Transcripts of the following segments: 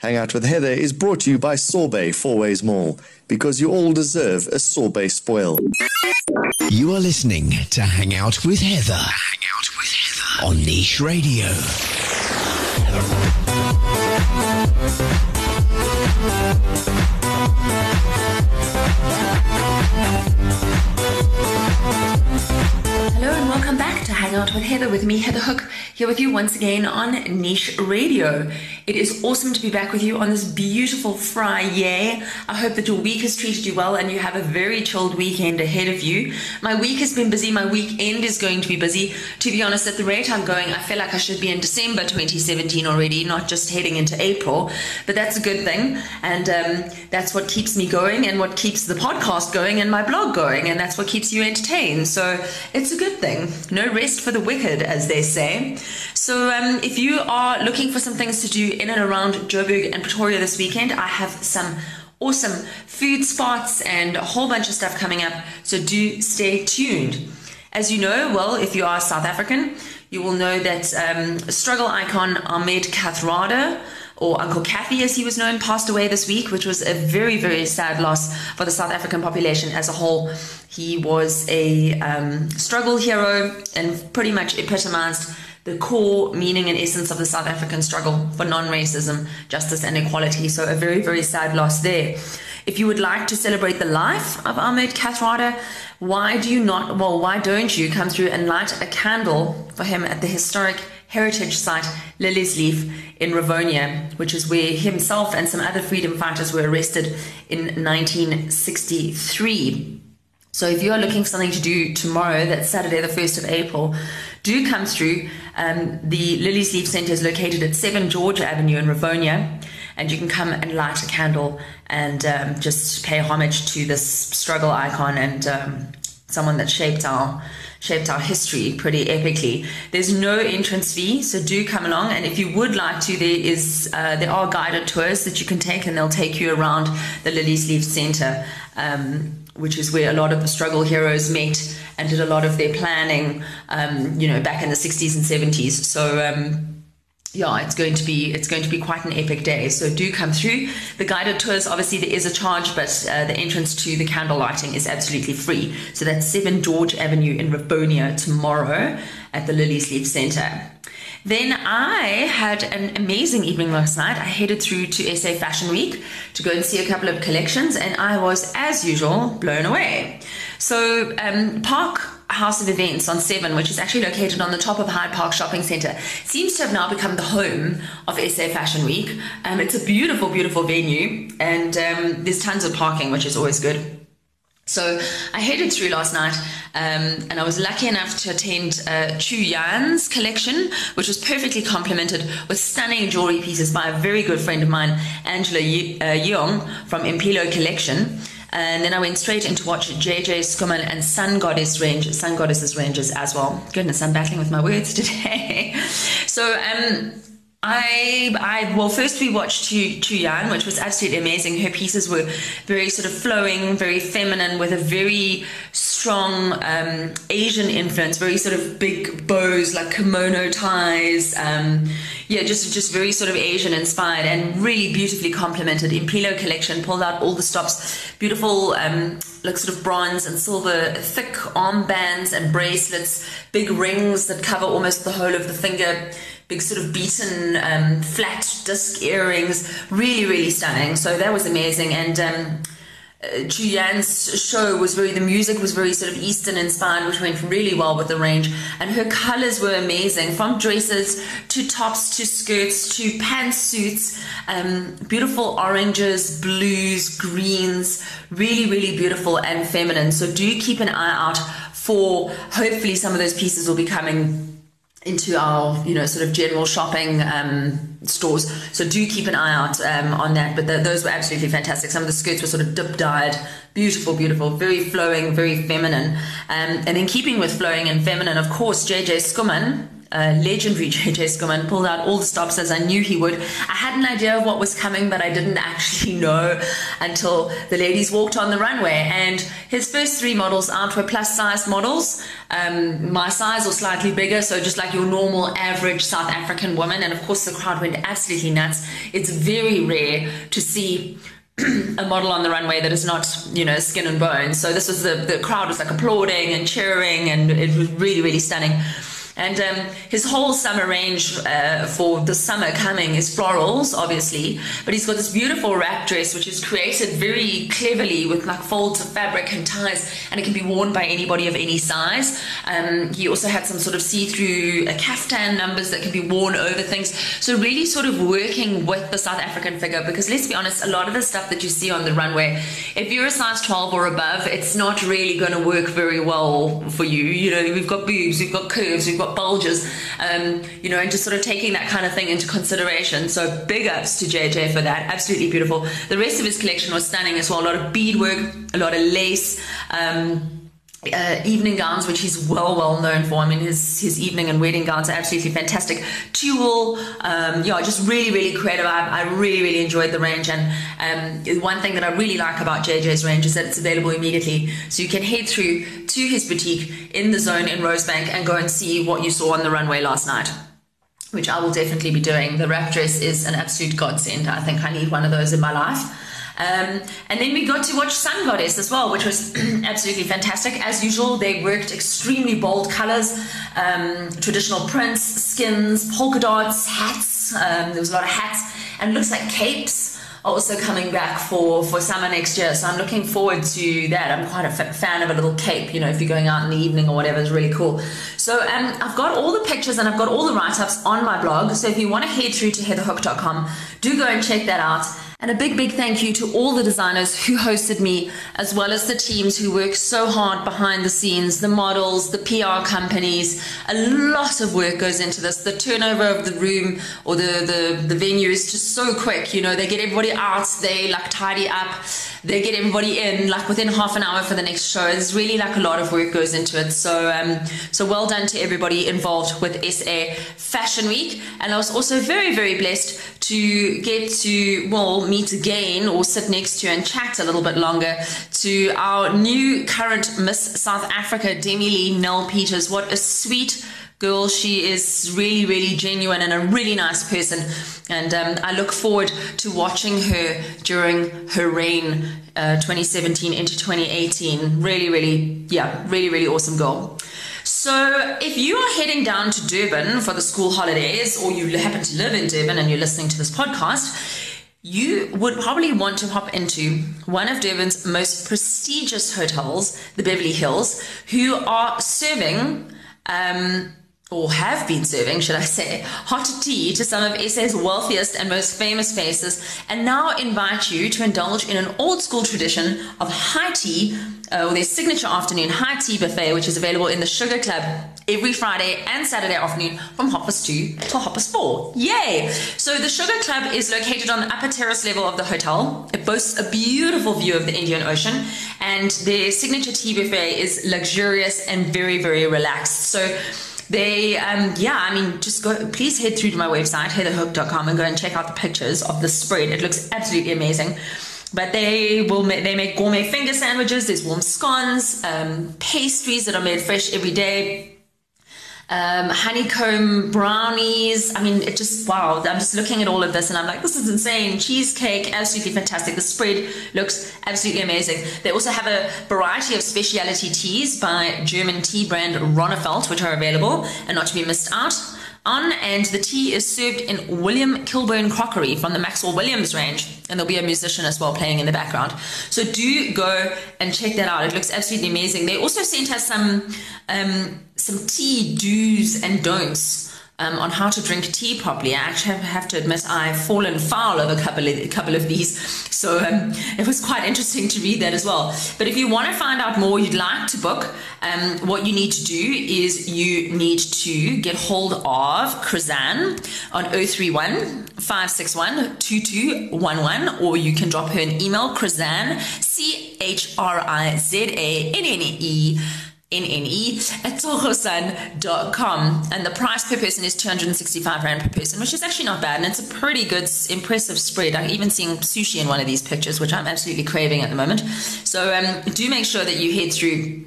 Hang Out with Heather is brought to you by Sorbet Fourways Mall because you all deserve a sorbet spoil. You are listening to Hang Out with Heather. Hang Out with Heather on Niche Radio. With Heather with me, Heather Hook, here with you once again on Niche Radio. It is awesome to be back with you on this beautiful Friday. I hope that your week has treated you well and you have a very chilled weekend ahead of you. My week has been busy, my weekend is going to be busy. To be honest, at the rate I'm going, I feel like I should be in December 2017 already, not just heading into April. But that's a good thing, and um, that's what keeps me going and what keeps the podcast going and my blog going, and that's what keeps you entertained. So it's a good thing. No rest for the wicked, as they say. So um, if you are looking for some things to do in and around Joburg and Pretoria this weekend, I have some awesome food spots and a whole bunch of stuff coming up. So do stay tuned. As you know, well, if you are South African, you will know that um, struggle icon Ahmed Kathrada, or Uncle Kathy as he was known, passed away this week, which was a very, very sad loss for the South African population as a whole. He was a um, struggle hero and pretty much epitomized the core meaning and essence of the South African struggle for non racism, justice, and equality. So, a very, very sad loss there. If you would like to celebrate the life of Ahmed Kathrada, why do you not, well, why don't you come through and light a candle for him at the historic heritage site Liliesleaf in Rivonia, which is where himself and some other freedom fighters were arrested in 1963. So if you are looking for something to do tomorrow, that's Saturday, the 1st of April, do come through. Um, the Liliesleaf Centre is located at 7 George Avenue in Rivonia, and you can come and light a candle and um, just pay homage to this struggle icon and um, someone that shaped our shaped our history pretty epically. There's no entrance fee, so do come along. And if you would like to, there is uh, there are guided tours that you can take, and they'll take you around the Liliesleaf Centre. Um, which is where a lot of the struggle heroes met and did a lot of their planning, um, you know, back in the 60s and 70s. So, um, yeah, it's going to be it's going to be quite an epic day. So do come through. The guided tours, obviously, there is a charge, but uh, the entrance to the candle lighting is absolutely free. So that's Seven George Avenue in Rivonia tomorrow at the Liliesleaf Centre. Then I had an amazing evening last night. I headed through to SA Fashion Week to go and see a couple of collections, and I was, as usual, blown away. So, um, Park House of Events on Seven, which is actually located on the top of Hyde Park Shopping Centre, seems to have now become the home of SA Fashion Week. Um, it's a beautiful, beautiful venue, and um, there's tons of parking, which is always good. So I headed through last night, um, and I was lucky enough to attend uh, Chu Yan's collection, which was perfectly complemented with stunning jewelry pieces by a very good friend of mine, Angela Ye- uh, from Impilo Collection. And then I went straight in to watch JJ Schoeman and Sun Goddess range, Sun Goddesses ranges as well. Goodness, I'm battling with my words today. so um, I, I, well, first we watched Chu, Chu Yan, which was absolutely amazing. Her pieces were very sort of flowing, very feminine, with a very strong um, Asian influence, very sort of big bows, like kimono ties. Um, yeah, just just very sort of Asian inspired and really beautifully complemented. Impilo collection pulled out all the stops, beautiful um, like sort of bronze and silver, thick armbands and bracelets, big rings that cover almost the whole of the finger big sort of beaten um, flat disc earrings, really, really stunning. So that was amazing. And um, uh, Julianne's show was very, the music was very sort of Eastern inspired, which went really well with the range. And her colors were amazing from dresses to tops to skirts to pantsuits, um, beautiful oranges, blues, greens, really, really beautiful and feminine. So do keep an eye out for hopefully some of those pieces will be coming into our you know sort of general shopping um, stores. So do keep an eye out um, on that. But the, those were absolutely fantastic. Some of the skirts were sort of dip dyed beautiful beautiful. Very flowing very feminine. Um, and in keeping with flowing and feminine of course JJ Schoeman uh, legendary JJ Schoeman pulled out all the stops as I knew he would. I had an idea of what was coming, but I didn't actually know until the ladies walked on the runway. And his first three models out were plus size models, um, my size or slightly bigger, so just like your normal average South African woman. And of course, the crowd went absolutely nuts. It's very rare to see a model on the runway that is not, you know, skin and bones. So this was the the crowd was like applauding and cheering, and it was really really stunning. And um, his whole summer range uh, for the summer coming is florals, obviously, but he's got this beautiful wrap dress which is created very cleverly with like folds of fabric and ties, and it can be worn by anybody of any size. Um, he also had some sort of see-through uh, caftan numbers that can be worn over things. So really, sort of working with the South African figure, because let's be honest, a lot of the stuff that you see on the runway, if you're a size 12 or above, it's not really going to work very well for you. You know, we've got boobs, we've got curves, we've got bulges, um, you know, and just sort of taking that kind of thing into consideration. So big ups to JJ for that. Absolutely beautiful. The rest of his collection was stunning as well. A lot of beadwork, a lot of lace. Um, uh, evening gowns, which he's well well known for. I mean, his his evening and wedding gowns are absolutely fantastic. Tulle, um, yeah, just really really creative. I, I really really enjoyed the range, and um, one thing that I really like about JJ's range is that it's available immediately, so you can head through to his boutique in the zone in Rosebank and go and see what you saw on the runway last night. Which I will definitely be doing. The wrap dress is an absolute godsend. I think I need one of those in my life. Um, and then we got to watch Sun Goddess as well, which was absolutely fantastic. As usual, they worked extremely bold colors, um, traditional prints, skins, polka dots, hats. Um, there was a lot of hats, and looks like capes are also coming back for for summer next year. So I'm looking forward to that. I'm quite a f- fan of a little cape. You know, if you're going out in the evening or whatever, it's really cool. So um, I've got all the pictures and I've got all the write-ups on my blog. So if you want to head through to heatherhook.com, do go and check that out. And a big, big thank you to all the designers who hosted me, as well as the teams who work so hard behind the scenes, the models, the PR companies. A lot of work goes into this. The turnover of the room or the, the, the venue is just so quick. You know, they get everybody out, they like tidy up, they get everybody in like within half an hour for the next show. It's really like a lot of work goes into it. So, um, so well done to everybody involved with SA Fashion Week. And I was also very, very blessed to get to, well, meet again or sit next to and chat a little bit longer to our new current Miss South Africa, Demi-Leigh Nel-Peters. What a sweet girl. She is really, really genuine and a really nice person. And um, I look forward to watching her during her reign uh, 2017 into 2018. Really, really, yeah, really, really awesome girl. So, if you are heading down to Durban for the school holidays, or you happen to live in Durban and you're listening to this podcast, you would probably want to hop into one of Durban's most prestigious hotels, the Beverly Hills, who are serving. Um, or have been serving, should I say, hot tea to some of SA's wealthiest and most famous faces, and now invite you to indulge in an old school tradition of high tea, uh, their signature afternoon high tea buffet, which is available in the Sugar Club every Friday and Saturday afternoon from Hoppers 2 to Hoppers 4. Yay! So the Sugar Club is located on the upper terrace level of the hotel. It boasts a beautiful view of the Indian Ocean, and their signature tea buffet is luxurious and very, very relaxed. So they um, yeah i mean just go please head through to my website heatherhook.com and go and check out the pictures of the spread. It looks absolutely amazing. But they will make, they make gourmet finger sandwiches there's warm scones um, pastries that are made fresh every day um, honeycomb brownies. I mean, it just, wow. I'm just looking at all of this and I'm like, this is insane. Cheesecake, absolutely fantastic. The spread looks absolutely amazing. They also have a variety of specialty teas by German tea brand Ronnefeldt, which are available and not to be missed out on, and the tea is served in William Kilburn crockery from the Maxwell Williams range, and there'll be a musician as well playing in the background. So do go and check that out. It looks absolutely amazing. They also sent us some um, some tea do's and don'ts um, on how to drink tea properly. I actually have to admit I've fallen foul of a couple of, a couple of these, so um, it was quite interesting to read that as well. But if you want to find out more, you'd like to book, um, what you need to do is you need to get hold of Chrizanne on 031 561 2211, or you can drop her an email, Chrizanne, C H R I Z A N N E N-N-E at. And the price per person is 265 Rand per person, which is actually not bad. And it's a pretty good, impressive spread. I'm even seeing sushi in one of these pictures, which I'm absolutely craving at the moment. So um, do make sure that you head through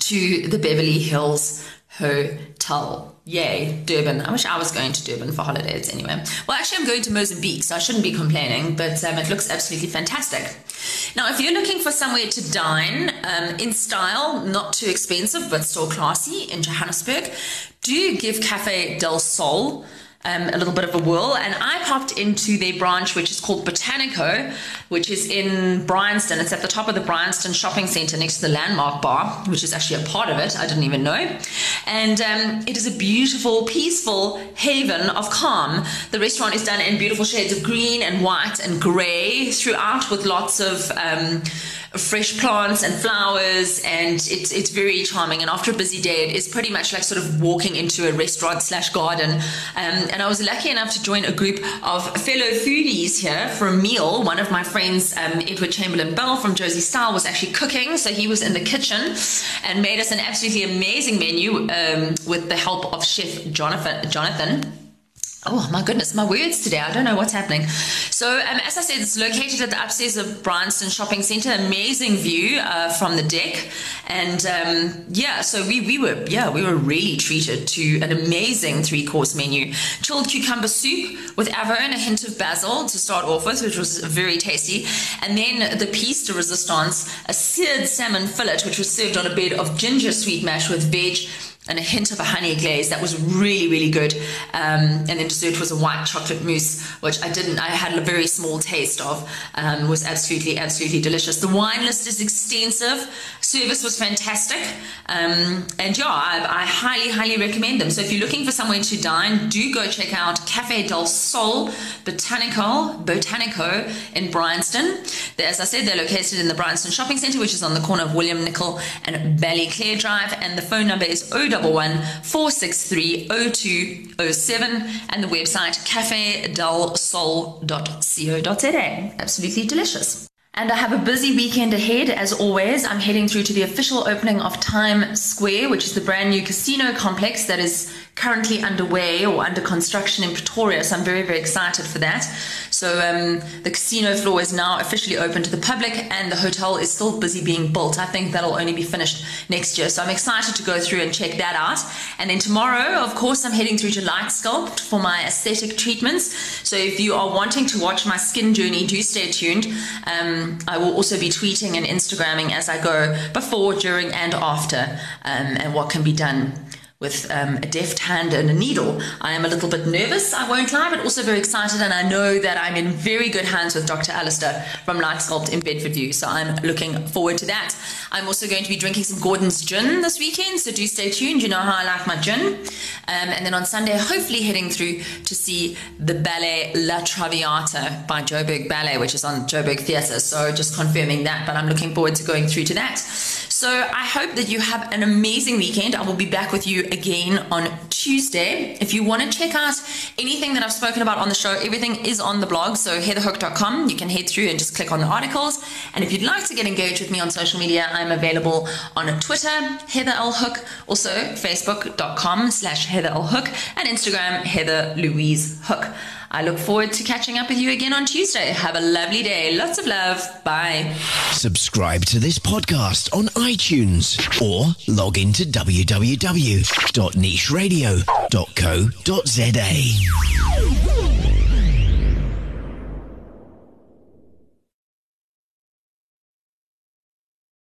to the Beverly Hills Hotel. Yay, Durban. I wish I was going to Durban for holidays anyway. Well, actually, I'm going to Mozambique, so I shouldn't be complaining, but um, it looks absolutely fantastic. Now, if you're looking for somewhere to dine um, in style, not too expensive, but still classy in Johannesburg, do give Cafe del Sol um, a little bit of a whirl. And I popped into their branch, which is called Botanico, which is in Bryanston. It's at the top of the Bryanston shopping center next to the Landmark Bar, which is actually a part of it. I didn't even know. And um, it is a beautiful, peaceful haven of calm. The restaurant is done in beautiful shades of green and white and gray throughout with lots of. Um, fresh plants and flowers, and it's it's very charming. And after a busy day, it is pretty much like sort of walking into a restaurant slash garden. Um, and I was lucky enough to join a group of fellow foodies here for a meal. One of my friends, um, Edward Chamberlain Bell from Josie Style, was actually cooking, so he was in the kitchen and made us an absolutely amazing menu um, with the help of Chef Jonathan. Jonathan Oh my goodness, my words today. I don't know what's happening. So, um, as I said, it's located at the upstairs of Bryanston Shopping Centre. Amazing view uh, from the deck, and um, yeah, so we we were yeah we were really treated to an amazing three course menu: chilled cucumber soup with avon, a hint of basil to start off with, which was very tasty, and then the piece de resistance, a seared salmon fillet, which was served on a bed of ginger sweet mash with veg and a hint of a honey glaze that was really really good. Um, and then dessert was a white chocolate mousse which i didn't i had a very small taste of um, was absolutely absolutely delicious. The wine list is extensive service was fantastic um, and yeah I, I, highly highly recommend them so if you're looking for somewhere to dine do go check out cafe del sol botanico botanico in bryanston as i said they're located in the bryanston shopping centre which is on the corner of william nicol and ballyclare drive and the phone number is 0 011 463 0207 and the website cafedelsol.co.za. Absolutely delicious. And I have a busy weekend ahead. As always, I'm heading through to the official opening of Times Square, which is the brand new casino complex that is currently underway or under construction in Pretoria. So I'm very, very excited for that. So um, the casino floor is now officially open to the public, and the hotel is still busy being built. I think that'll only be finished next year. So I'm excited to go through and check that out. And then tomorrow, of course, I'm heading through to Light Sculpt for my aesthetic treatments. So if you are wanting to watch my skin journey, do stay tuned. Um, I will also be tweeting and Instagramming as I go before, during, and after, um, and what can be done with um, a deft hand and a needle. I am a little bit nervous, I won't lie, but also very excited. And I know that I'm in very good hands with Dr. Alistair from Light Sculpt in Bedfordview. So I'm looking forward to that. I'm also going to be drinking some Gordon's gin this weekend. So do stay tuned. You know how I like my gin. Um, and then on Sunday, hopefully heading through to see the ballet La Traviata by Joburg Ballet, which is on Joburg Theatre. So just confirming that. But I'm looking forward to going through to that. So I hope that you have an amazing weekend. I will be back with you again on Tuesday. If you want to check out anything that I've spoken about on the show, everything is on the blog. So heatherhook.com. You can head through and just click on the articles. And if you'd like to get engaged with me on social media, I'm available on Twitter, Heather L. Hook, also facebook.com slash Heather L. Hook, and Instagram, Heather Louise Hook. I look forward to catching up with you again on Tuesday. Have a lovely day. Lots of love. Bye. Subscribe to this podcast on iTunes or log into www.nicheradio.co.za.